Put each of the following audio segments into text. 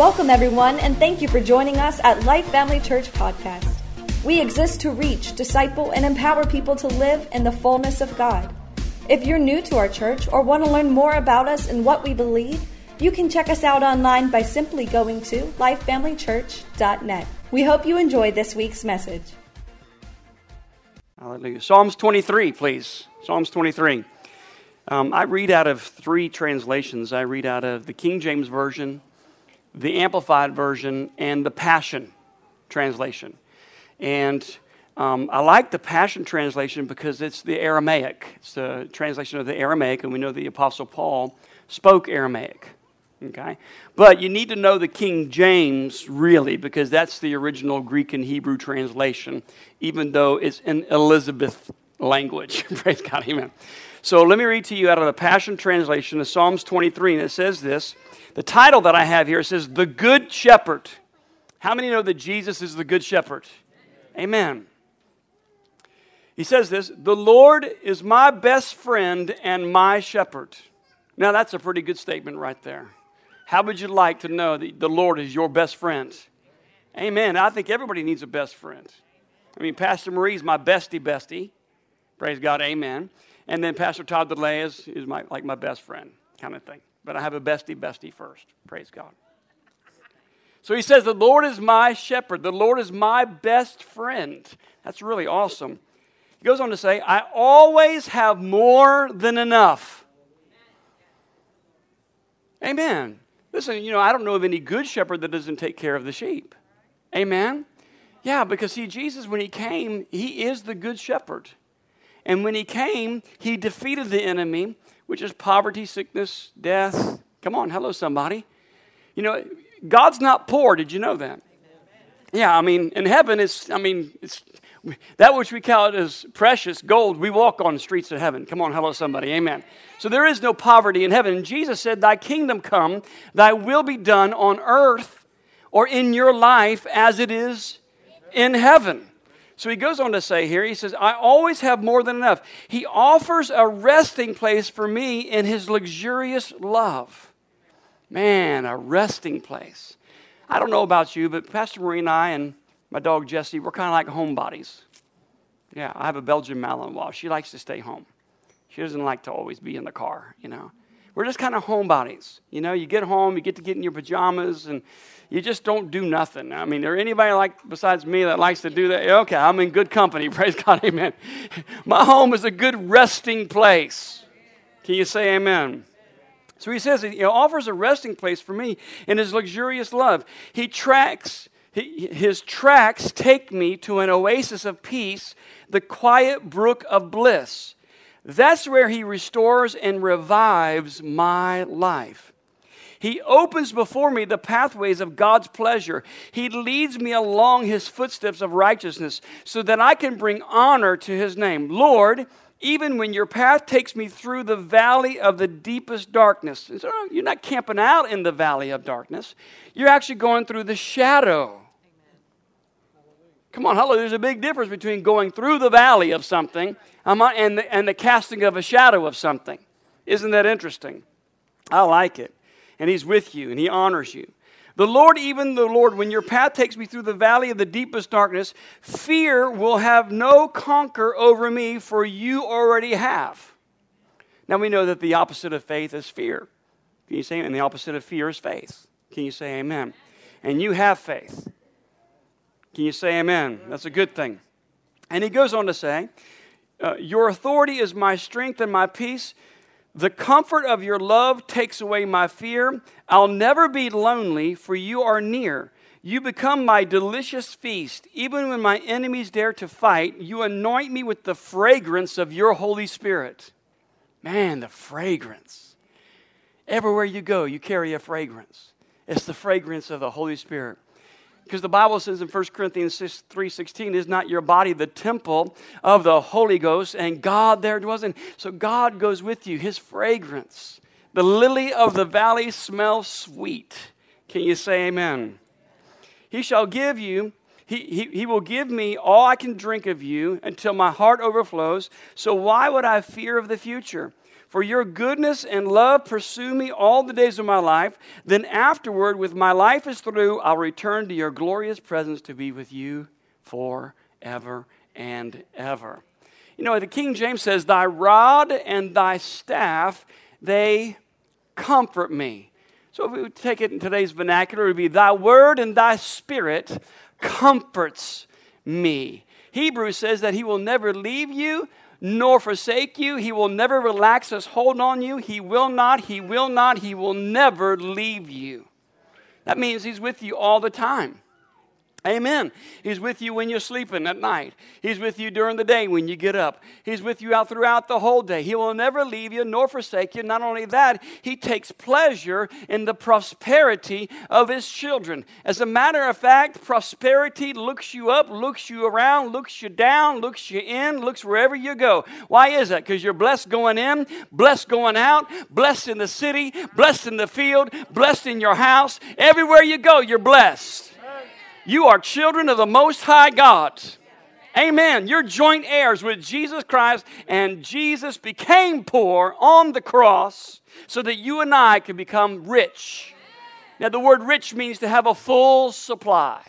Welcome, everyone, and thank you for joining us at Life Family Church Podcast. We exist to reach, disciple, and empower people to live in the fullness of God. If you're new to our church or want to learn more about us and what we believe, you can check us out online by simply going to lifefamilychurch.net. We hope you enjoy this week's message. Hallelujah. Psalms 23, please. Psalms 23. Um, I read out of three translations. I read out of the King James Version, the Amplified Version, and the Passion Translation. And um, I like the Passion Translation because it's the Aramaic. It's the translation of the Aramaic, and we know the Apostle Paul spoke Aramaic. Okay? But you need to know the King James, really, because that's the original Greek and Hebrew translation, even though it's in Elizabeth language. Praise God, amen. So let me read to you out of the Passion Translation of Psalms 23, and it says this. The title that I have here says, The Good Shepherd. How many know that Jesus is the Good Shepherd? Amen. He says this The Lord is my best friend and my shepherd. Now, that's a pretty good statement right there. How would you like to know that the Lord is your best friend? Amen. I think everybody needs a best friend. I mean, Pastor Marie's my bestie bestie. Praise God, amen. And then Pastor Todd DeLay is, is my, like my best friend kind of thing. But I have a bestie bestie first. Praise God. So he says, The Lord is my shepherd. The Lord is my best friend. That's really awesome. He goes on to say, I always have more than enough. Amen. Listen, you know, I don't know of any good shepherd that doesn't take care of the sheep. Amen? Yeah, because see, Jesus, when he came, he is the good shepherd. And when he came, he defeated the enemy, which is poverty, sickness, death. Come on, hello, somebody. You know, God's not poor. Did you know that? Yeah, I mean, in heaven, it's, I mean, it's that which we count as precious gold, we walk on the streets of heaven. Come on, hello, somebody. Amen. So there is no poverty in heaven. And Jesus said, Thy kingdom come, thy will be done on earth or in your life as it is in heaven. So he goes on to say here, he says, I always have more than enough. He offers a resting place for me in his luxurious love. Man, a resting place. I don't know about you, but Pastor Marie and I and my dog Jesse, we're kind of like homebodies. Yeah, I have a Belgian Malinois. She likes to stay home. She doesn't like to always be in the car, you know. We're just kind of homebodies. You know, you get home, you get to get in your pajamas, and you just don't do nothing. I mean, there anybody like besides me that likes to do that? Okay, I'm in good company. Praise God, amen. My home is a good resting place. Can you say amen? So he says he offers a resting place for me in his luxurious love. He tracks his tracks take me to an oasis of peace, the quiet brook of bliss. That's where he restores and revives my life. He opens before me the pathways of God's pleasure. He leads me along his footsteps of righteousness so that I can bring honor to his name. Lord, even when your path takes me through the valley of the deepest darkness. You're not camping out in the valley of darkness, you're actually going through the shadow Come on, hello, there's a big difference between going through the valley of something um, uh, and the, and the casting of a shadow of something. Isn't that interesting? I like it. And He's with you and He honors you. The Lord, even the Lord, when your path takes me through the valley of the deepest darkness, fear will have no conquer over me, for you already have. Now we know that the opposite of faith is fear. Can you say, and the opposite of fear is faith? Can you say amen? And you have faith. Can you say amen? That's a good thing. And he goes on to say, uh, Your authority is my strength and my peace. The comfort of your love takes away my fear. I'll never be lonely, for you are near. You become my delicious feast. Even when my enemies dare to fight, you anoint me with the fragrance of your Holy Spirit. Man, the fragrance. Everywhere you go, you carry a fragrance. It's the fragrance of the Holy Spirit. Because the Bible says in 1 Corinthians 6, 3.16, is not your body the temple of the Holy Ghost, and God there dwells in. So God goes with you, his fragrance. The lily of the valley smells sweet. Can you say amen? He shall give you He, he, he will give me all I can drink of you until my heart overflows. So why would I fear of the future? For your goodness and love pursue me all the days of my life. Then afterward, with my life is through, I'll return to your glorious presence to be with you forever and ever. You know, the King James says, Thy rod and thy staff, they comfort me. So if we take it in today's vernacular, it would be, Thy word and thy spirit comforts me. Hebrews says that he will never leave you nor forsake you. He will never relax his hold on you. He will not, he will not, he will never leave you. That means he's with you all the time. Amen. He's with you when you're sleeping at night. He's with you during the day when you get up. He's with you out throughout the whole day. He will never leave you nor forsake you. Not only that, He takes pleasure in the prosperity of His children. As a matter of fact, prosperity looks you up, looks you around, looks you down, looks you in, looks wherever you go. Why is that? Because you're blessed going in, blessed going out, blessed in the city, blessed in the field, blessed in your house. Everywhere you go, you're blessed. You are children of the Most High God. Amen. You're joint heirs with Jesus Christ, and Jesus became poor on the cross so that you and I could become rich. Now, the word rich means to have a full supply.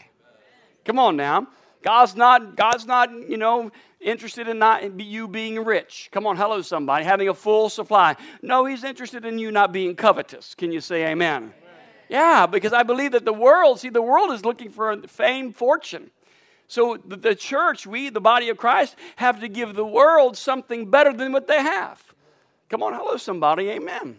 Come on now. God's not, God's not, you know, interested in not you being rich. Come on, hello, somebody, having a full supply. No, He's interested in you not being covetous. Can you say amen? Yeah, because I believe that the world, see, the world is looking for fame, fortune. So the, church, we, the body of Christ, have to give the world something better than what they have. Come on, hello, somebody, amen.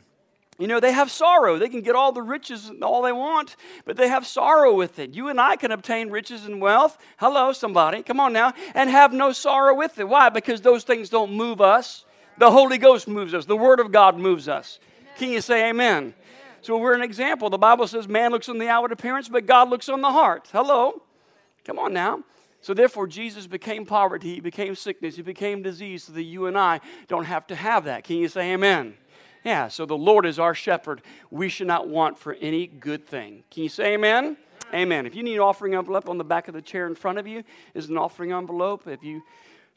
You know, they have sorrow. They can get all the riches and all they want, but they have sorrow with it. You and I can obtain riches and wealth. Hello, somebody. Come on now. And have no sorrow with it. Why? Because those things don't move us. The Holy Ghost moves us. The Word of God moves us. Can you say amen? So we're an example. The Bible says man looks on the outward appearance, but God looks on the heart. Hello? Come on now. So therefore, Jesus became poverty, he became sickness, he became disease, so that you and I don't have to have that. Can you say amen? Yeah, so the Lord is our shepherd. We should not want for any good thing. Can you say amen? Amen. If you need an offering envelope on the back of the chair in front of you is an offering envelope. If you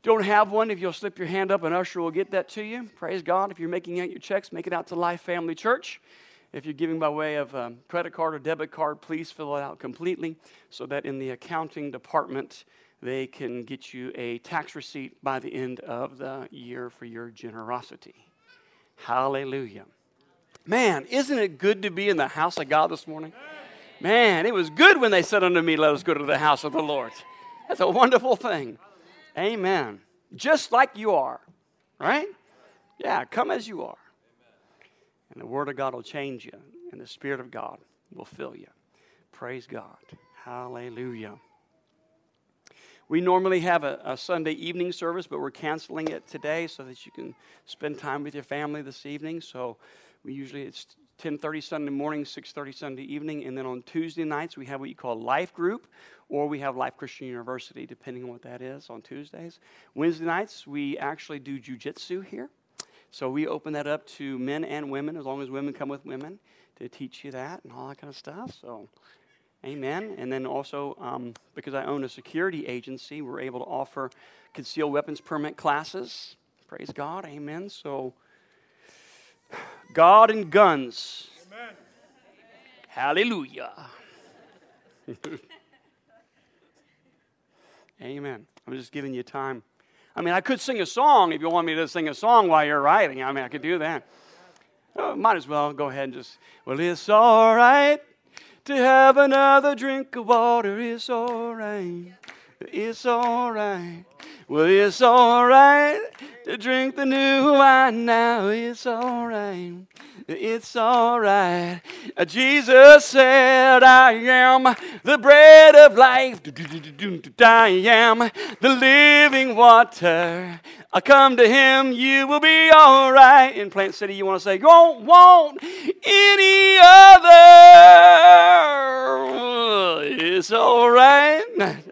don't have one, if you'll slip your hand up, an usher will get that to you. Praise God. If you're making out your checks, make it out to Life Family Church. If you're giving by way of um, credit card or debit card, please fill it out completely so that in the accounting department they can get you a tax receipt by the end of the year for your generosity. Hallelujah. Man, isn't it good to be in the house of God this morning? Man, it was good when they said unto me, Let us go to the house of the Lord. That's a wonderful thing. Amen. Just like you are, right? Yeah, come as you are. And the Word of God will change you, and the Spirit of God will fill you. Praise God. Hallelujah. We normally have a, a, Sunday evening service, but we're canceling it today so that you can spend time with your family this evening. So we usually it's 10:30 Sunday morning, 6:30 Sunday evening, and then on Tuesday nights we have what you call Life Group, or we have Life Christian University, depending on what that is. On Tuesdays, Wednesday nights we actually do jujitsu here. So we open that up to men and women, as long as women come with women, to teach you that and all that kind of stuff. So, amen. And then also, um, because I own a security agency, we're able to offer concealed weapons permit classes. Praise God. Amen. So, God and guns. Amen. Hallelujah. Amen. I'm just giving you time. I mean, I could sing a song if you want me to sing a song while you're writing. I mean, I could do that. Oh, might as well go ahead and just, well, it's all right to have another drink of water. It's all right. It's all right. Well, it's all right to drink the new wine now. It's all right. It's all right. Jesus said, I am the bread of life. I am the living water. I come to him, you will be all right. In Plant City, you want to say, "You don't want any other. It's all right.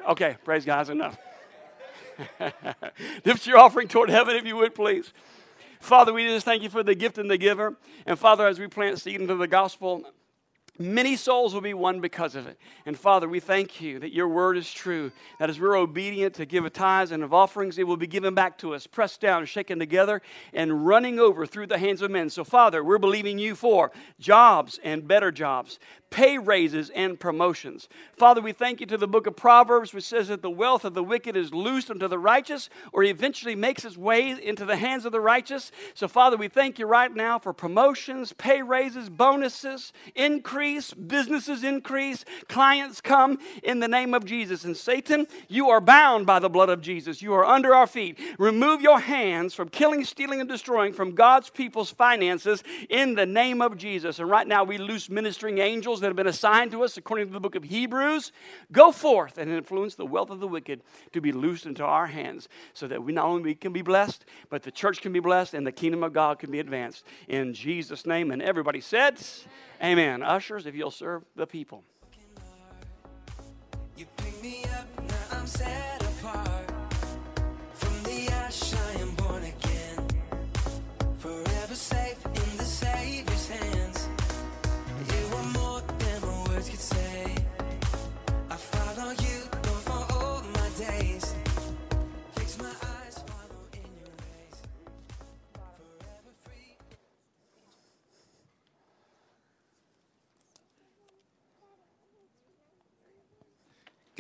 Okay, praise God, enough. Lift your offering toward heaven if you would, please. Father, we just thank you for the gift and the giver. And Father, as we plant seed into the gospel, Many souls will be won because of it. And Father, we thank you that your word is true, that as we're obedient to give a tithes and of offerings, it will be given back to us, pressed down, shaken together, and running over through the hands of men. So, Father, we're believing you for jobs and better jobs, pay raises and promotions. Father, we thank you to the book of Proverbs, which says that the wealth of the wicked is loosed unto the righteous, or eventually makes its way into the hands of the righteous. So, Father, we thank you right now for promotions, pay raises, bonuses, increase, businesses increase, clients come in the name of Jesus. And Satan, you are bound by the blood of Jesus. You are under our feet. Remove your hands from killing, stealing, and destroying from God's people's finances in the name of Jesus. And right now, we loose ministering angels that have been assigned to us according to the book of Hebrews. Go forth and influence the wealth of the wicked to be loosed into our hands so that we not only can be blessed, but the church can be blessed and the kingdom of God can be advanced. In Jesus' name. And everybody said, Amen. Ushers, if you'll serve the people.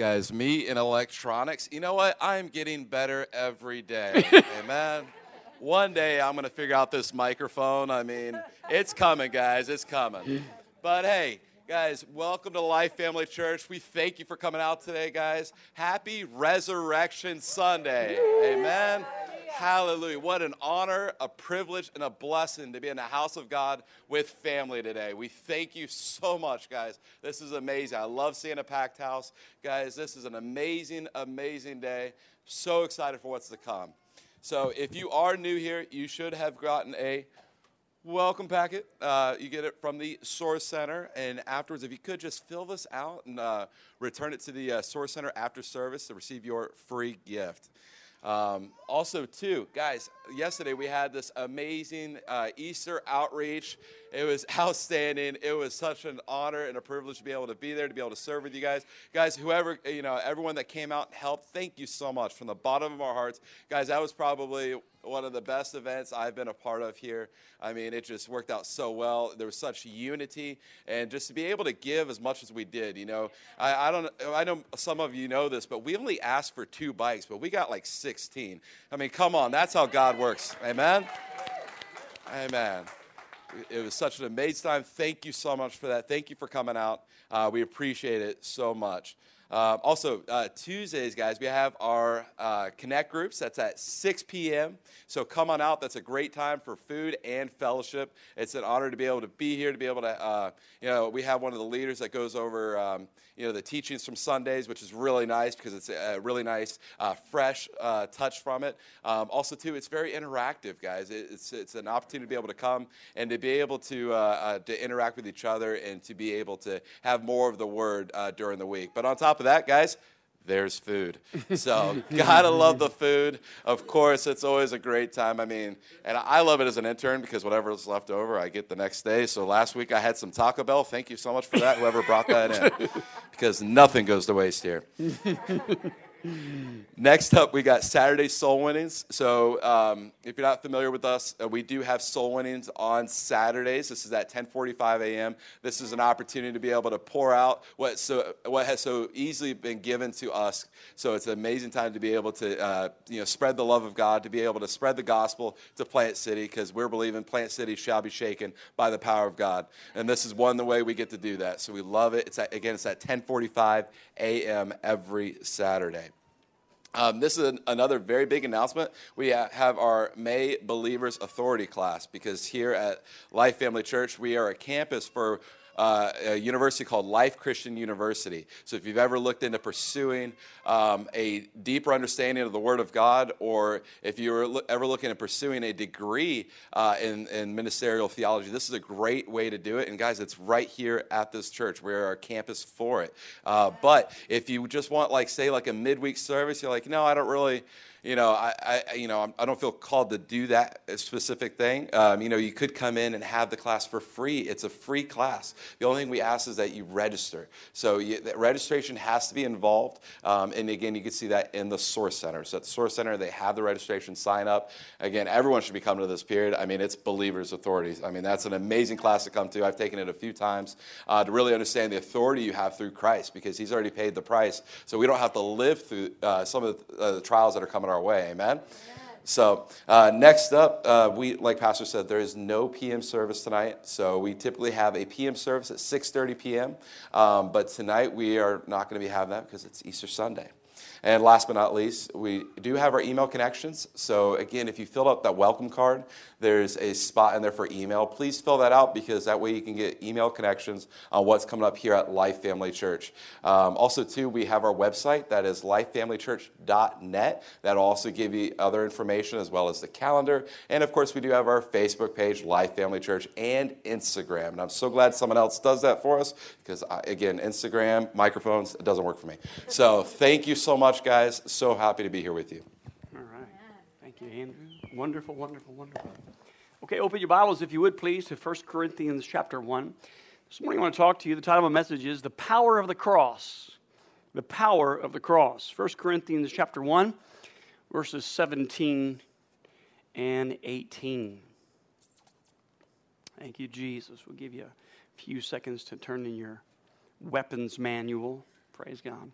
Guys, me in electronics, you know what? I'm getting better every day. Amen. One day I'm going to figure out this microphone. I mean, it's coming, guys. It's coming. But hey, guys, welcome to Life Family Church. We thank you for coming out today, guys. Happy Resurrection Sunday. Amen. Hallelujah. What an honor, a privilege, and a blessing to be in the house of God with family today. We thank you so much, guys. This is amazing. I love seeing a packed house. Guys, this is an amazing, amazing day. So excited for what's to come. So, if you are new here, you should have gotten a welcome packet. Uh, you get it from the Source Center. And afterwards, if you could just fill this out and uh, return it to the uh, Source Center after service to receive your free gift. Um, also, too, guys, yesterday we had this amazing uh, Easter outreach. It was outstanding. It was such an honor and a privilege to be able to be there, to be able to serve with you guys. Guys, whoever, you know, everyone that came out and helped, thank you so much from the bottom of our hearts. Guys, that was probably one of the best events I've been a part of here. I mean, it just worked out so well. There was such unity, and just to be able to give as much as we did. You know, I, I don't, I know some of you know this, but we only asked for two bikes, but we got like 16. I mean, come on, that's how God works. Amen. Amen. It was such an amazing time. Thank you so much for that. Thank you for coming out. Uh, we appreciate it so much. Uh, also, uh, Tuesdays, guys, we have our uh, Connect groups. That's at 6 p.m. So come on out. That's a great time for food and fellowship. It's an honor to be able to be here, to be able to, uh, you know, we have one of the leaders that goes over, um, you know, the teachings from Sundays, which is really nice because it's a really nice, uh, fresh uh, touch from it. Um, also, too, it's very interactive, guys. It's, it's an opportunity to be able to come and to be able to, to interact with each other and to be able to have more of the word during the week. But on top of of that, guys, there's food. So, gotta love the food. Of course, it's always a great time. I mean, and I love it as an intern because whatever's left over, I get the next day. So, last week I had some Taco Bell. Thank you so much for that, whoever brought that in, because nothing goes to waste here. Next up, we got Saturday Soul Winnings. So, um, if you're not familiar with us, uh, we do have Soul Winnings on Saturdays. This is at 10:45 a.m. This is an opportunity to be able to pour out what so what has so easily been given to us. So it's an amazing time to be able to uh, you know spread the love of God, to be able to spread the gospel to Plant City, because we're believing Plant City shall be shaken by the power of God. And this is one the way we get to do that. So we love it. It's at, again, it's at 10:45 a.m. every Saturday. Um, this is an, another very big announcement. We have our May Believers Authority class because here at Life Family Church, we are a campus for uh, a university called Life Christian University. So if you've ever looked into pursuing um, a deeper understanding of the Word of God, or if you're lo- ever looking at pursuing a degree uh, in, in ministerial theology, this is a great way to do it. And guys, it's right here at this church. We're our campus for it. Uh, but if you just want, like, say, like a midweek service, you're like, no, I don't really you know, I, I you know, I do not feel called to do that specific thing. Um, you know, you could come in and have the class for free. It's a free class. The only thing we ask is that you register. So you, registration has to be involved. Um, and again, you can see that in the Source Center. So at the Source Center, they have the registration sign up. Again, everyone should be coming to this period. I mean, it's believers' authorities. I mean, that's an amazing class to come to. I've taken it a few times uh, to really understand the authority you have through Christ because He's already paid the price. So we don't have to live through uh, some of the, uh, the trials that are coming our way. Amen. So uh, next up, uh, we like Pastor said, there is no PM service tonight. So we typically have a PM service at 6:30 p.m. Um, but tonight we are not going to be having that because it's Easter Sunday. And last but not least, we do have our email connections. So, again, if you filled out that welcome card, there's a spot in there for email. Please fill that out because that way you can get email connections on what's coming up here at Life Family Church. Um, also, too, we have our website that is lifefamilychurch.net. That'll also give you other information as well as the calendar. And of course, we do have our Facebook page, Life Family Church, and Instagram. And I'm so glad someone else does that for us because, I, again, Instagram, microphones, it doesn't work for me. So, thank you so much much, guys. So happy to be here with you. All right. Thank you, Andrew. Wonderful, wonderful, wonderful. Okay, open your Bibles, if you would, please, to 1 Corinthians chapter 1. This morning I want to talk to you. The title of my message is The Power of the Cross. The Power of the Cross. 1 Corinthians chapter 1, verses 17 and 18. Thank you, Jesus. We'll give you a few seconds to turn in your weapons manual. Praise God.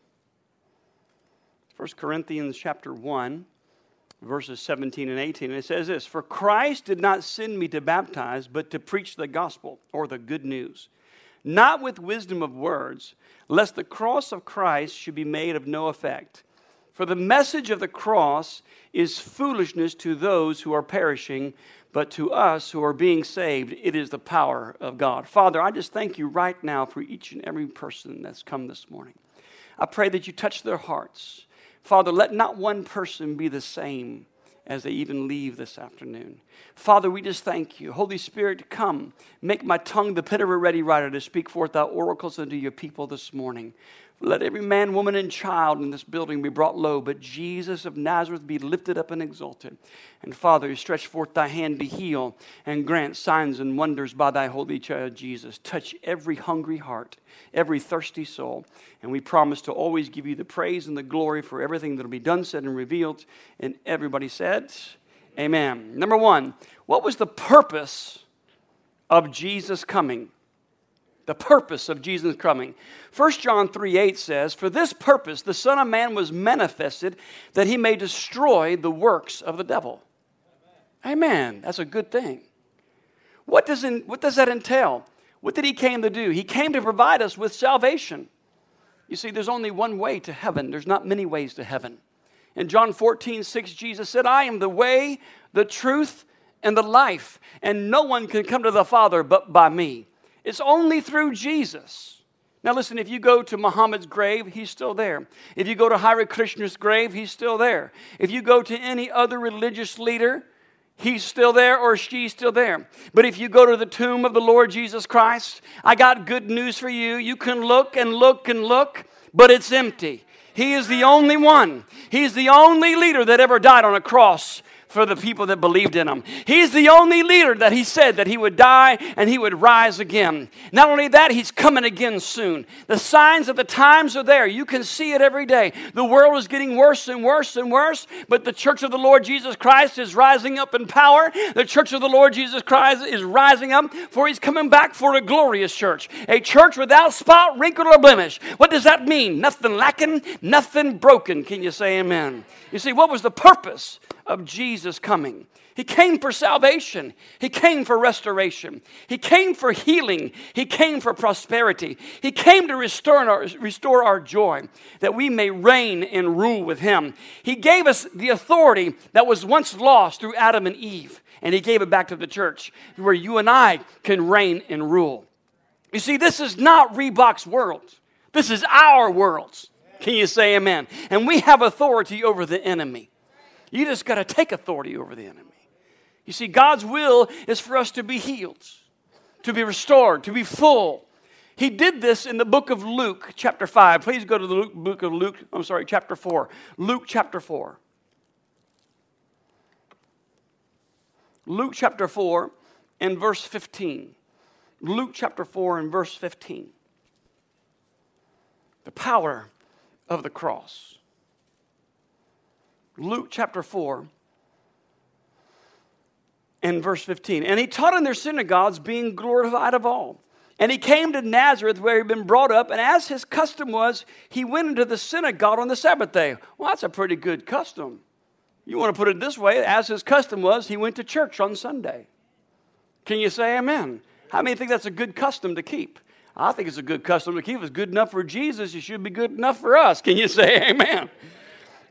1 Corinthians chapter 1, verses 17 and 18. And it says this For Christ did not send me to baptize, but to preach the gospel or the good news, not with wisdom of words, lest the cross of Christ should be made of no effect. For the message of the cross is foolishness to those who are perishing, but to us who are being saved, it is the power of God. Father, I just thank you right now for each and every person that's come this morning. I pray that you touch their hearts. Father, let not one person be the same as they even leave this afternoon. Father, we just thank you. Holy Spirit, come. Make my tongue the pen of a ready writer to speak forth thy oracles unto your people this morning. Let every man, woman, and child in this building be brought low, but Jesus of Nazareth be lifted up and exalted. And Father, stretch forth thy hand to heal and grant signs and wonders by thy holy child Jesus. Touch every hungry heart, every thirsty soul. And we promise to always give you the praise and the glory for everything that will be done, said, and revealed. And everybody said, Amen. Number one, what was the purpose of Jesus coming? The purpose of Jesus coming. 1 John 3 8 says, For this purpose the Son of Man was manifested that he may destroy the works of the devil. Amen. Amen. That's a good thing. What does, in, what does that entail? What did he came to do? He came to provide us with salvation. You see, there's only one way to heaven, there's not many ways to heaven. In John 14, 6, Jesus said, I am the way, the truth, and the life, and no one can come to the Father but by me. It's only through Jesus. Now, listen, if you go to Muhammad's grave, he's still there. If you go to Hare Krishna's grave, he's still there. If you go to any other religious leader, he's still there or she's still there. But if you go to the tomb of the Lord Jesus Christ, I got good news for you. You can look and look and look, but it's empty. He is the only one. He's the only leader that ever died on a cross for the people that believed in him. He's the only leader that he said that he would die and he would rise again. Not only that, he's coming again soon. The signs of the times are there. You can see it every day. The world is getting worse and worse and worse, but the church of the Lord Jesus Christ is rising up in power. The church of the Lord Jesus Christ is rising up, for he's coming back for a glorious church, a church without spot, wrinkle, or blemish. What does that mean? Nothing lacking, nothing broken. Can you say amen? You see, what was the purpose of Jesus coming. He came for salvation. He came for restoration. He came for healing. He came for prosperity. He came to restore our, restore our joy, that we may reign and rule with Him. He gave us the authority that was once lost through Adam and Eve, and He gave it back to the church, where you and I can reign and rule. You see, this is not Reebok's world, this is our world. Can you say amen? And we have authority over the enemy. You just got to take authority over the enemy. You see, God's will is for us to be healed, to be restored, to be full. He did this in the book of Luke, chapter 5. Please go to the Luke, book of Luke, I'm sorry, chapter 4. Luke, chapter 4. Luke chapter 4 and verse 15. Luke chapter 4 and verse 15. The power of the cross. Luke chapter 4 and verse 15. And he taught in their synagogues, being glorified of all. And he came to Nazareth where he'd been brought up, and as his custom was, he went into the synagogue on the Sabbath day. Well, that's a pretty good custom. You want to put it this way as his custom was, he went to church on Sunday. Can you say amen? How many think that's a good custom to keep? I think it's a good custom to keep. If it's good enough for Jesus, it should be good enough for us. Can you say amen?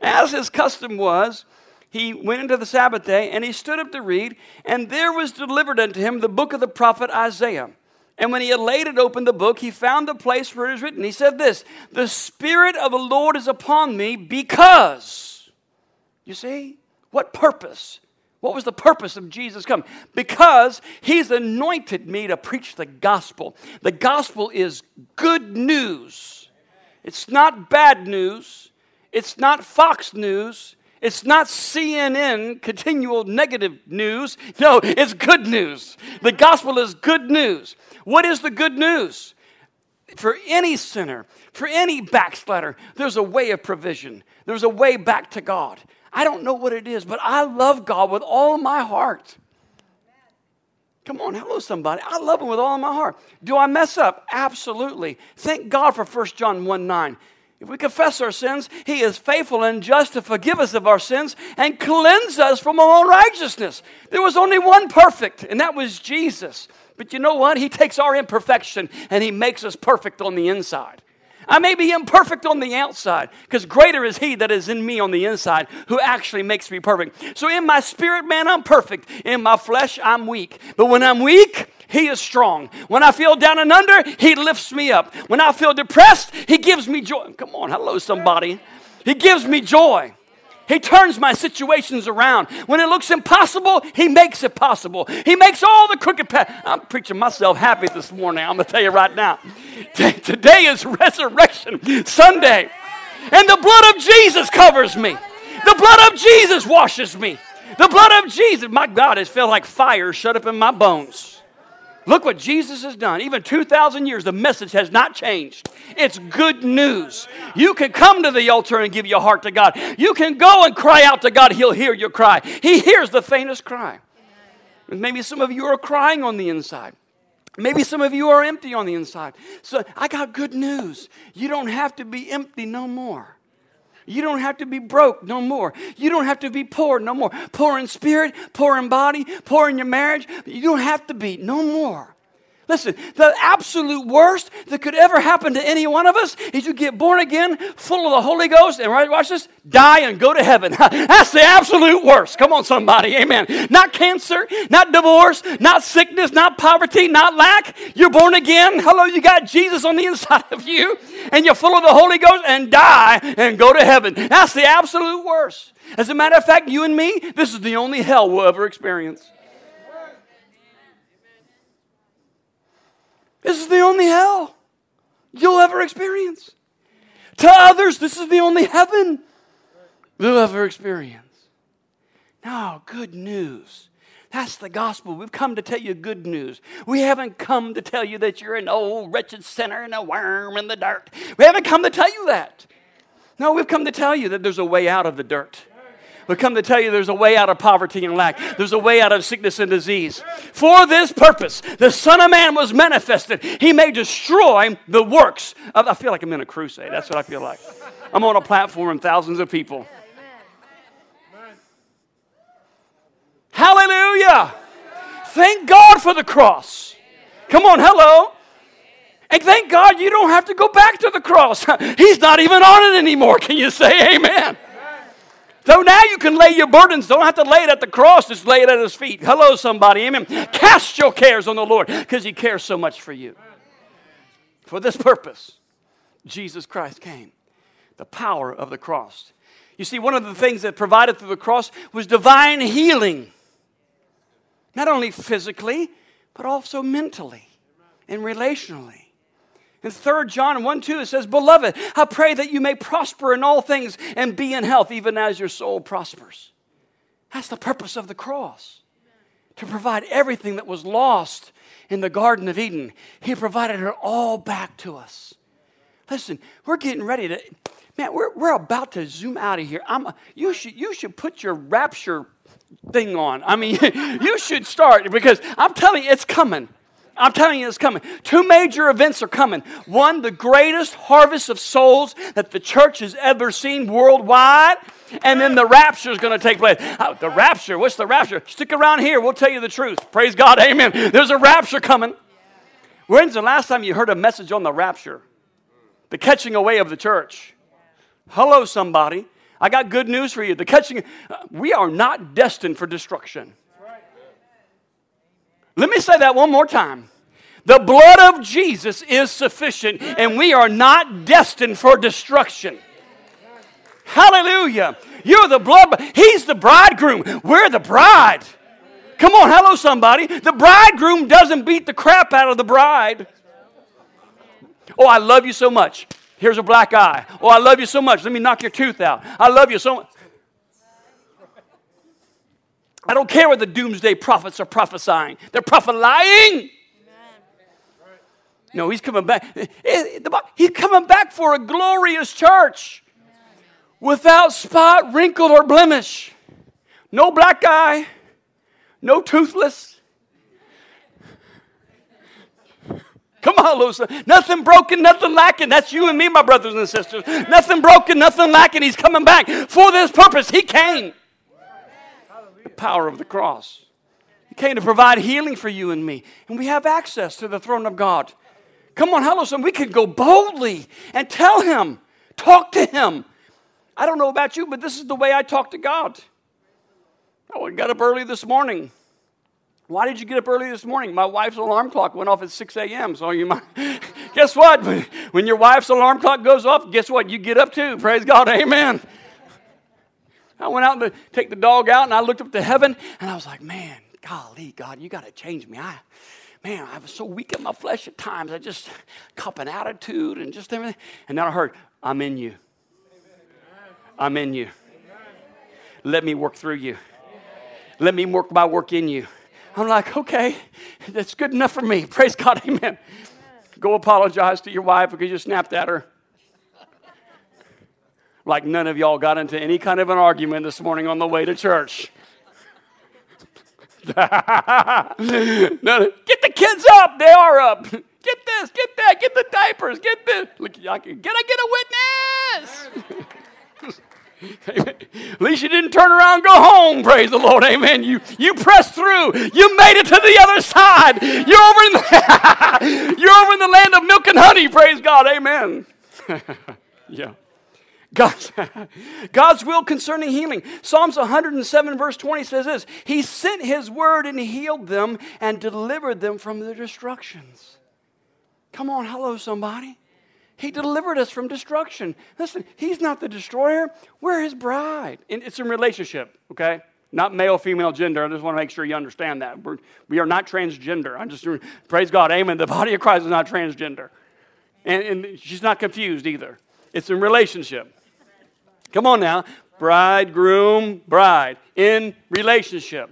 As his custom was, he went into the Sabbath day and he stood up to read, and there was delivered unto him the book of the prophet Isaiah. And when he had laid it open the book, he found the place where it is written. He said this The Spirit of the Lord is upon me because, you see, what purpose? What was the purpose of Jesus coming? Because he's anointed me to preach the gospel. The gospel is good news. It's not bad news. It's not Fox News. It's not CNN continual negative news. No, it's good news. The gospel is good news. What is the good news? For any sinner, for any backslider, there's a way of provision. There's a way back to God. I don't know what it is, but I love God with all my heart. Come on, hello, somebody. I love Him with all my heart. Do I mess up? Absolutely. Thank God for 1 John 1 9. If we confess our sins, He is faithful and just to forgive us of our sins and cleanse us from all unrighteousness. There was only one perfect, and that was Jesus. But you know what? He takes our imperfection and He makes us perfect on the inside. I may be imperfect on the outside because greater is He that is in me on the inside who actually makes me perfect. So in my spirit, man, I'm perfect. In my flesh, I'm weak. But when I'm weak, he is strong. When I feel down and under, He lifts me up. When I feel depressed, He gives me joy. Come on, hello, somebody. He gives me joy. He turns my situations around. When it looks impossible, He makes it possible. He makes all the crooked paths. I'm preaching myself happy this morning. I'm going to tell you right now. Today is Resurrection Sunday. And the blood of Jesus covers me. The blood of Jesus washes me. The blood of Jesus, my God, it felt like fire shut up in my bones. Look what Jesus has done. Even 2,000 years, the message has not changed. It's good news. You can come to the altar and give your heart to God. You can go and cry out to God. He'll hear your cry. He hears the faintest cry. Maybe some of you are crying on the inside. Maybe some of you are empty on the inside. So I got good news. You don't have to be empty no more. You don't have to be broke no more. You don't have to be poor no more. Poor in spirit, poor in body, poor in your marriage. You don't have to be no more. Listen, the absolute worst that could ever happen to any one of us is you get born again, full of the Holy Ghost, and right, watch this, die and go to heaven. That's the absolute worst. Come on, somebody. Amen. Not cancer, not divorce, not sickness, not poverty, not lack. You're born again. Hello, you got Jesus on the inside of you, and you're full of the Holy Ghost and die and go to heaven. That's the absolute worst. As a matter of fact, you and me, this is the only hell we'll ever experience. This is the only hell you'll ever experience. To others, this is the only heaven they'll ever experience. Now, good news. That's the gospel. We've come to tell you good news. We haven't come to tell you that you're an old wretched sinner and a worm in the dirt. We haven't come to tell you that. No, we've come to tell you that there's a way out of the dirt. We come to tell you there's a way out of poverty and lack. There's a way out of sickness and disease. For this purpose, the Son of Man was manifested. He may destroy the works of. I feel like I'm in a crusade. That's what I feel like. I'm on a platform and thousands of people. Hallelujah. Thank God for the cross. Come on, hello. And thank God you don't have to go back to the cross. He's not even on it anymore. Can you say amen? So now you can lay your burdens. Don't have to lay it at the cross, just lay it at his feet. Hello, somebody. Amen. Cast your cares on the Lord because he cares so much for you. For this purpose, Jesus Christ came. The power of the cross. You see, one of the things that provided through the cross was divine healing. Not only physically, but also mentally and relationally. In 3 John 1 2, it says, Beloved, I pray that you may prosper in all things and be in health, even as your soul prospers. That's the purpose of the cross to provide everything that was lost in the Garden of Eden. He provided it all back to us. Listen, we're getting ready to, man, we're, we're about to zoom out of here. I'm, you, should, you should put your rapture thing on. I mean, you should start because I'm telling you, it's coming. I'm telling you, it's coming. Two major events are coming. One, the greatest harvest of souls that the church has ever seen worldwide. And then the rapture is going to take place. Uh, the rapture, what's the rapture? Stick around here, we'll tell you the truth. Praise God, amen. There's a rapture coming. When's the last time you heard a message on the rapture? The catching away of the church. Hello, somebody. I got good news for you. The catching, uh, we are not destined for destruction. Let me say that one more time. The blood of Jesus is sufficient, and we are not destined for destruction. Hallelujah. You're the blood, he's the bridegroom. We're the bride. Come on, hello, somebody. The bridegroom doesn't beat the crap out of the bride. Oh, I love you so much. Here's a black eye. Oh, I love you so much. Let me knock your tooth out. I love you so much. I don't care what the doomsday prophets are prophesying. They're prophesying. No, he's coming back. Eh, eh, he's coming back for a glorious church without spot, wrinkle, or blemish. No black eye, no toothless. Come on, Lucy. Nothing broken, nothing lacking. That's you and me, my brothers and sisters. Nothing broken, nothing lacking. He's coming back for this purpose. He came power of the cross. He came to provide healing for you and me, and we have access to the throne of God. Come on, hello, son. We can go boldly and tell Him, talk to Him. I don't know about you, but this is the way I talk to God. Oh, I got up early this morning. Why did you get up early this morning? My wife's alarm clock went off at 6 a.m. So you might guess what? When your wife's alarm clock goes off, guess what? You get up too. Praise God. Amen. I went out to take the dog out and I looked up to heaven and I was like, man, golly, God, you got to change me. I, man, I was so weak in my flesh at times. I just cop an attitude and just everything. And then I heard, I'm in you. I'm in you. Let me work through you. Let me work my work in you. I'm like, okay, that's good enough for me. Praise God, amen. Go apologize to your wife because you snapped at her like none of y'all got into any kind of an argument this morning on the way to church. get the kids up. They are up. Get this, get that, get the diapers, get this. Look, I can, can I get a witness? At least you didn't turn around go home, praise the Lord, amen. You, you pressed through. You made it to the other side. You're over in the, you're over in the land of milk and honey, praise God, amen. yeah. God's, God's will concerning healing. Psalms 107, verse 20 says this He sent His word and healed them and delivered them from their destructions. Come on, hello, somebody. He delivered us from destruction. Listen, He's not the destroyer, we're His bride. And it's in relationship, okay? Not male, female, gender. I just want to make sure you understand that. We're, we are not transgender. I'm just, praise God, amen. The body of Christ is not transgender. And, and she's not confused either. It's in relationship. Come on now. Bridegroom, bride, in relationship.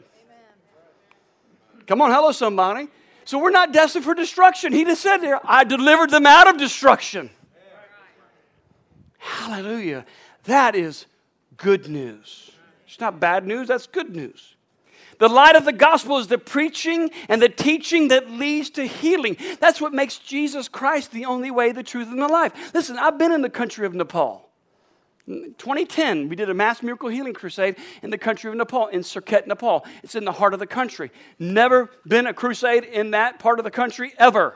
Come on, hello, somebody. So we're not destined for destruction. He just said there, I delivered them out of destruction. Hallelujah. That is good news. It's not bad news, that's good news. The light of the gospel is the preaching and the teaching that leads to healing. That's what makes Jesus Christ the only way, the truth, and the life. Listen, I've been in the country of Nepal. 2010, we did a mass miracle healing crusade in the country of Nepal, in Surkhet, Nepal. It's in the heart of the country. Never been a crusade in that part of the country ever.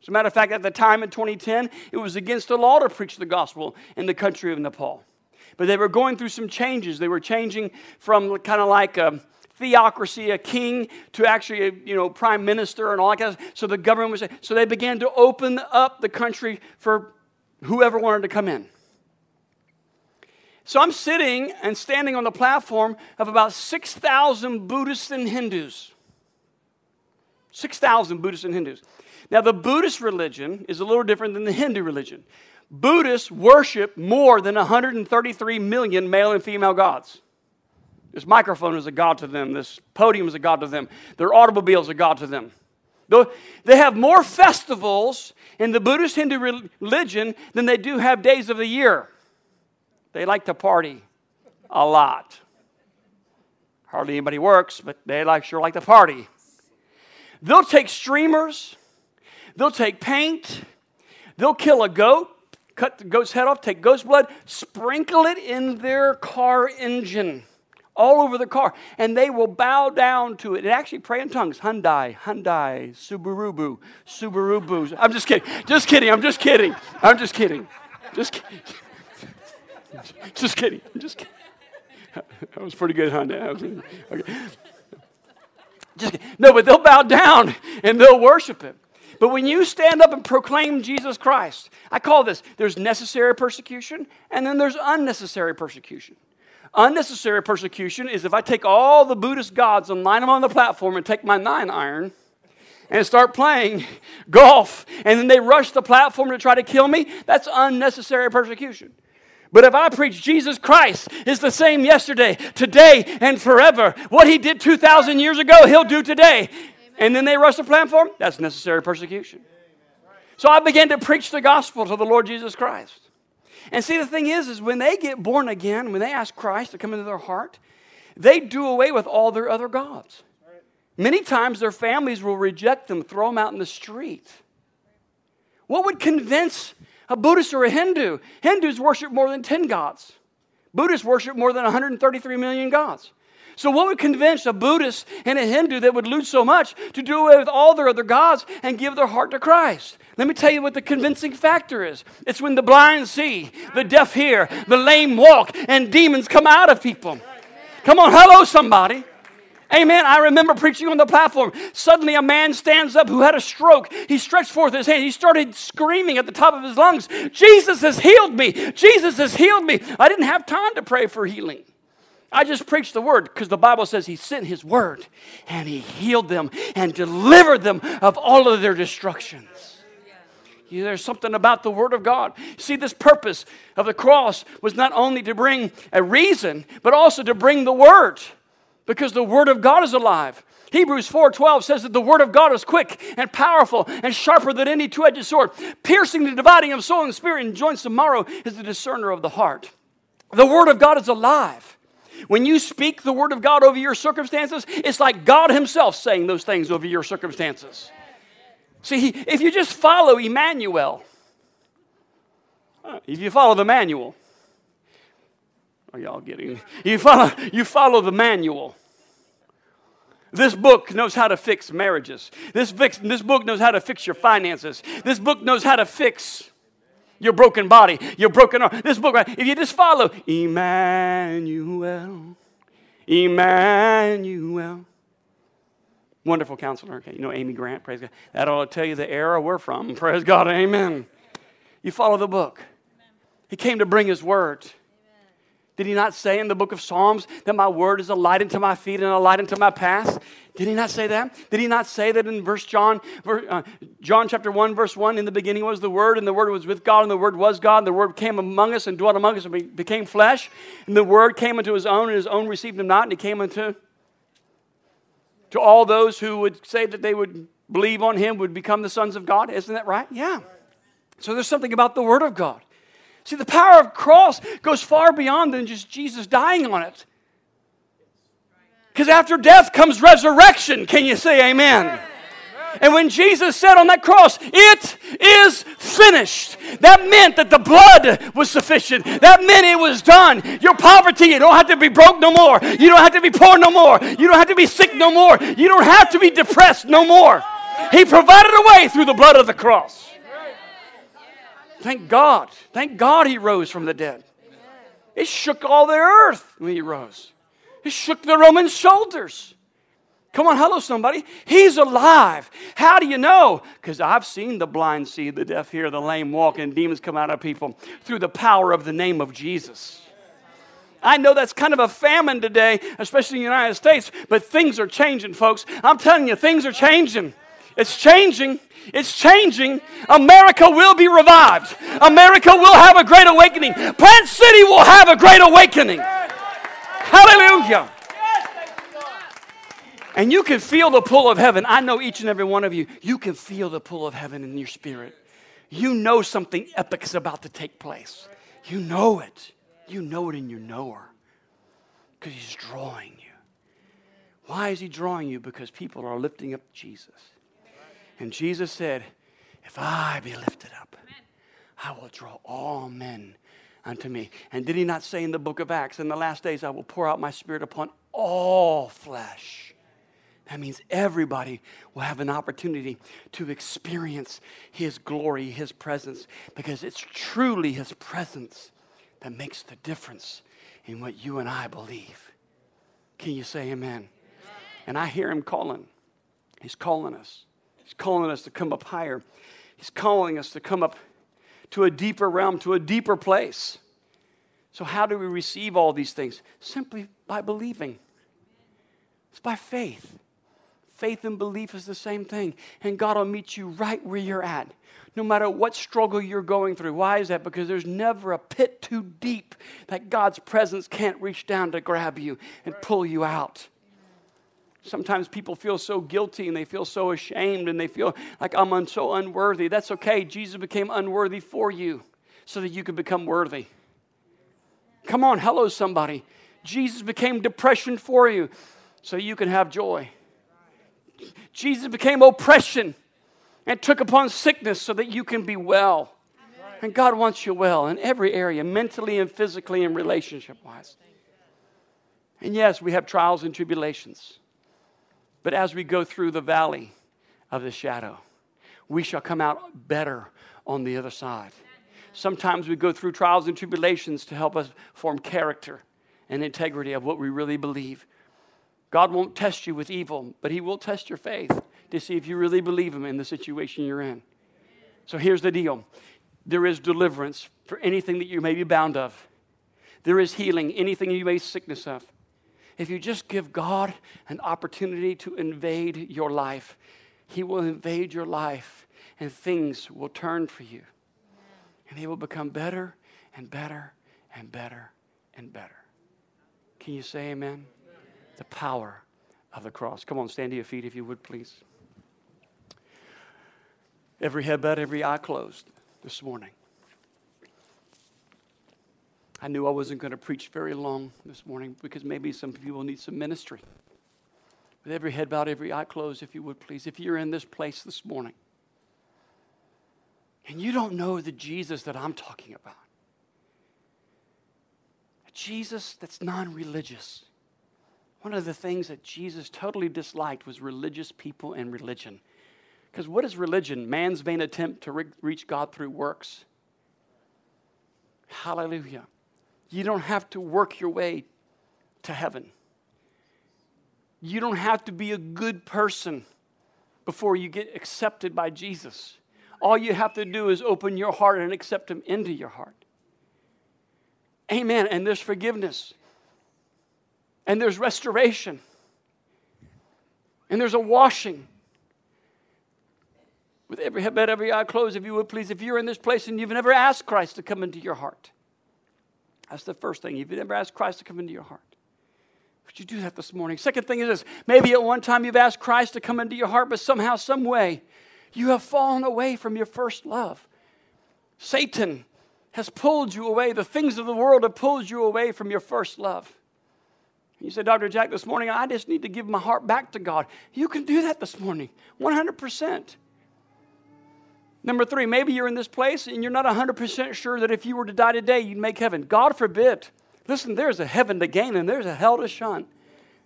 As a matter of fact, at the time in 2010, it was against the law to preach the gospel in the country of Nepal. But they were going through some changes. They were changing from kind of like a theocracy, a king, to actually a you know prime minister and all that kind of So the government was so they began to open up the country for whoever wanted to come in. So I'm sitting and standing on the platform of about 6,000 Buddhists and Hindus. 6,000 Buddhists and Hindus. Now, the Buddhist religion is a little different than the Hindu religion. Buddhists worship more than 133 million male and female gods. This microphone is a God to them. This podium is a God to them. Their automobile is a God to them. They have more festivals in the Buddhist Hindu religion than they do have days of the year. They like to party a lot. Hardly anybody works, but they like sure like to party. They'll take streamers, they'll take paint, they'll kill a goat, cut the goat's head off, take goat's blood, sprinkle it in their car engine all over the car, and they will bow down to it and actually pray in tongues. Hyundai, Hyundai, Subarubu, Subarubu. I'm just kidding. Just kidding. I'm just kidding. I'm just kidding. Just kidding. Just kidding. Just kidding. That was pretty good, Hyundai. Okay. Just kidding. No, but they'll bow down and they'll worship Him. But when you stand up and proclaim Jesus Christ, I call this there's necessary persecution and then there's unnecessary persecution. Unnecessary persecution is if I take all the Buddhist gods and line them on the platform and take my nine iron and start playing golf and then they rush the platform to try to kill me, that's unnecessary persecution. But if I preach Jesus Christ is the same yesterday, today, and forever, what he did 2,000 years ago, he'll do today. And then they rush the platform, that's necessary persecution. So I began to preach the gospel to the Lord Jesus Christ. And see, the thing is, is when they get born again, when they ask Christ to come into their heart, they do away with all their other gods. Many times their families will reject them, throw them out in the street. What would convince a Buddhist or a Hindu? Hindus worship more than 10 gods. Buddhists worship more than 133 million gods. So, what would convince a Buddhist and a Hindu that would lose so much to do away with all their other gods and give their heart to Christ? Let me tell you what the convincing factor is. It's when the blind see, the deaf hear, the lame walk, and demons come out of people. Come on, hello, somebody. Amen. I remember preaching on the platform. Suddenly, a man stands up who had a stroke. He stretched forth his hand. He started screaming at the top of his lungs, Jesus has healed me. Jesus has healed me. I didn't have time to pray for healing. I just preached the word because the Bible says he sent his word and he healed them and delivered them of all of their destructions. There's something about the Word of God. See, this purpose of the cross was not only to bring a reason, but also to bring the Word, because the Word of God is alive. Hebrews 4:12 says that the word of God is quick and powerful and sharper than any two-edged sword, piercing the dividing of soul and spirit and joints and marrow is the discerner of the heart. The word of God is alive. When you speak the word of God over your circumstances, it's like God Himself saying those things over your circumstances. See, if you just follow Emmanuel, uh, if you follow the manual, are y'all getting? You follow, you follow the manual. This book knows how to fix marriages. This, fix, this book knows how to fix your finances. This book knows how to fix your broken body, your broken arm. This book, right? If you just follow Emmanuel, Emmanuel. Wonderful counselor. Okay, you know Amy Grant, praise God. That ought to tell you the era we're from. Praise God, amen. You follow the book. He came to bring his word. Did he not say in the book of Psalms that my word is a light unto my feet and a light unto my path? Did he not say that? Did he not say that in verse John, uh, John chapter 1, verse 1, in the beginning was the Word, and the Word was with God, and the Word was God, and the Word came among us and dwelt among us and became flesh, and the Word came into his own, and his own received him not, and he came into to all those who would say that they would believe on him would become the sons of God. Isn't that right? Yeah. So there's something about the Word of God. See, the power of cross goes far beyond than just Jesus dying on it. Because after death comes resurrection. Can you say amen? And when Jesus said on that cross, It is finished, that meant that the blood was sufficient. That meant it was done. Your poverty, you don't have to be broke no more. You don't have to be poor no more. You don't have to be sick no more. You don't have to be depressed no more. He provided a way through the blood of the cross. Thank God. Thank God he rose from the dead. It shook all the earth when he rose. It shook the Roman shoulders. Come on, hello, somebody. He's alive. How do you know? Because I've seen the blind see, the deaf hear, the lame walk, and demons come out of people through the power of the name of Jesus. I know that's kind of a famine today, especially in the United States, but things are changing, folks. I'm telling you, things are changing. It's changing. It's changing. America will be revived. America will have a great awakening. Plant City will have a great awakening. Hallelujah. And you can feel the pull of heaven. I know each and every one of you, you can feel the pull of heaven in your spirit. You know something epic is about to take place. You know it. You know it in your knower because he's drawing you. Why is he drawing you? Because people are lifting up Jesus. And Jesus said, If I be lifted up, I will draw all men unto me. And did he not say in the book of Acts, In the last days I will pour out my spirit upon all flesh? That means everybody will have an opportunity to experience His glory, His presence, because it's truly His presence that makes the difference in what you and I believe. Can you say amen? And I hear Him calling. He's calling us. He's calling us to come up higher. He's calling us to come up to a deeper realm, to a deeper place. So, how do we receive all these things? Simply by believing. It's by faith. Faith and belief is the same thing. And God will meet you right where you're at, no matter what struggle you're going through. Why is that? Because there's never a pit too deep that God's presence can't reach down to grab you and pull you out. Sometimes people feel so guilty and they feel so ashamed and they feel like I'm so unworthy. That's okay. Jesus became unworthy for you so that you could become worthy. Come on, hello, somebody. Jesus became depression for you so you can have joy. Jesus became oppression and took upon sickness so that you can be well. And God wants you well in every area, mentally and physically and relationship wise. And yes, we have trials and tribulations. But as we go through the valley of the shadow, we shall come out better on the other side. Sometimes we go through trials and tribulations to help us form character and integrity of what we really believe. God won't test you with evil, but He will test your faith to see if you really believe Him in the situation you're in. So here's the deal there is deliverance for anything that you may be bound of, there is healing, anything you may sickness of. If you just give God an opportunity to invade your life, He will invade your life and things will turn for you. And they will become better and better and better and better. Can you say amen? the power of the cross. Come on, stand to your feet if you would, please. Every head bowed, every eye closed this morning. I knew I wasn't going to preach very long this morning because maybe some people need some ministry. With every head bowed, every eye closed, if you would please. If you're in this place this morning and you don't know the Jesus that I'm talking about, a Jesus that's non religious, one of the things that Jesus totally disliked was religious people and religion. Because what is religion? Man's vain attempt to re- reach God through works. Hallelujah. You don't have to work your way to heaven. You don't have to be a good person before you get accepted by Jesus. All you have to do is open your heart and accept Him into your heart. Amen. And there's forgiveness and there's restoration, and there's a washing. With every head, every eye closed, if you would please, if you're in this place and you've never asked Christ to come into your heart, that's the first thing. If you've never asked Christ to come into your heart, would you do that this morning? Second thing is this maybe at one time you've asked Christ to come into your heart, but somehow, some way, you have fallen away from your first love. Satan has pulled you away. The things of the world have pulled you away from your first love. You said, Dr. Jack, this morning I just need to give my heart back to God. You can do that this morning, 100%. Number three, maybe you're in this place and you're not 100% sure that if you were to die today, you'd make heaven. God forbid. Listen, there's a heaven to gain and there's a hell to shun.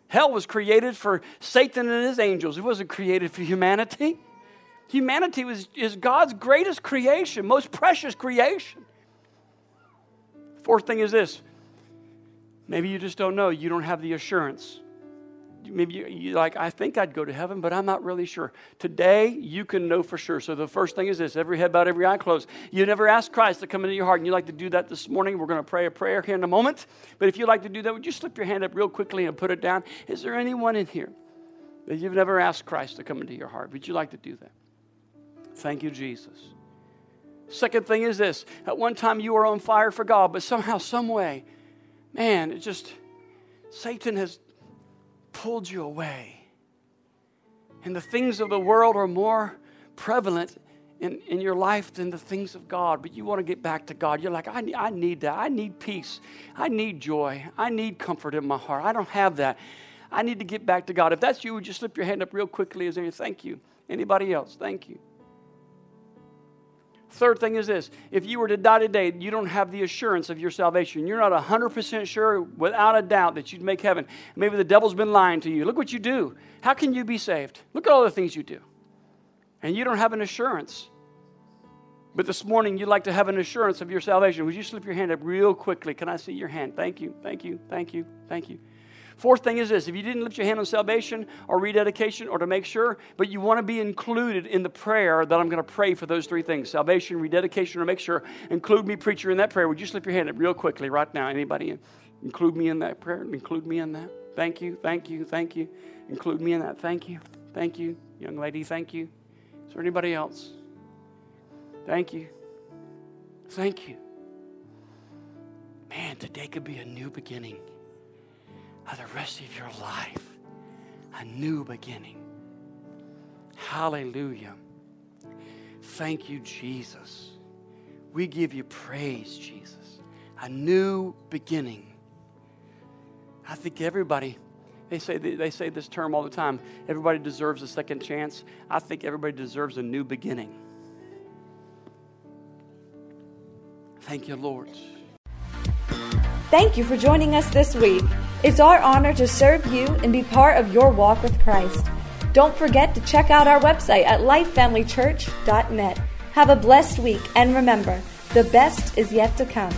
Hell was created for Satan and his angels, it wasn't created for humanity. Humanity was, is God's greatest creation, most precious creation. Fourth thing is this Maybe you just don't know. You don't have the assurance. Maybe you, you like, I think I'd go to heaven, but I'm not really sure. Today, you can know for sure. So the first thing is this every head bowed, every eye closed. You never asked Christ to come into your heart, and you'd like to do that this morning. We're going to pray a prayer here in a moment. But if you'd like to do that, would you slip your hand up real quickly and put it down? Is there anyone in here that you've never asked Christ to come into your heart? Would you like to do that? Thank you, Jesus. Second thing is this at one time you were on fire for God, but somehow, some way, man, it just, Satan has pulled you away. And the things of the world are more prevalent in, in your life than the things of God, but you want to get back to God. You're like, I I need that. I need peace. I need joy. I need comfort in my heart. I don't have that. I need to get back to God. If that's you, would you slip your hand up real quickly as there? Thank you. Anybody else? Thank you. Third thing is this if you were to die today, you don't have the assurance of your salvation. You're not 100% sure, without a doubt, that you'd make heaven. Maybe the devil's been lying to you. Look what you do. How can you be saved? Look at all the things you do. And you don't have an assurance. But this morning, you'd like to have an assurance of your salvation. Would you slip your hand up real quickly? Can I see your hand? Thank you, thank you, thank you, thank you. Fourth thing is this if you didn't lift your hand on salvation or rededication or to make sure, but you want to be included in the prayer that I'm going to pray for those three things salvation, rededication, or make sure, include me, preacher, in that prayer. Would you slip your hand up real quickly right now? Anybody include me in that prayer? Include me in that. Thank you, thank you, thank you. Include me in that. Thank you, thank you. Young lady, thank you. Is there anybody else? Thank you. Thank you. Man, today could be a new beginning of the rest of your life. A new beginning. Hallelujah. Thank you, Jesus. We give you praise, Jesus. A new beginning. I think everybody, they say, they say this term all the time everybody deserves a second chance. I think everybody deserves a new beginning. Thank you, Lord. Thank you for joining us this week. It's our honor to serve you and be part of your walk with Christ. Don't forget to check out our website at lifefamilychurch.net. Have a blessed week and remember, the best is yet to come.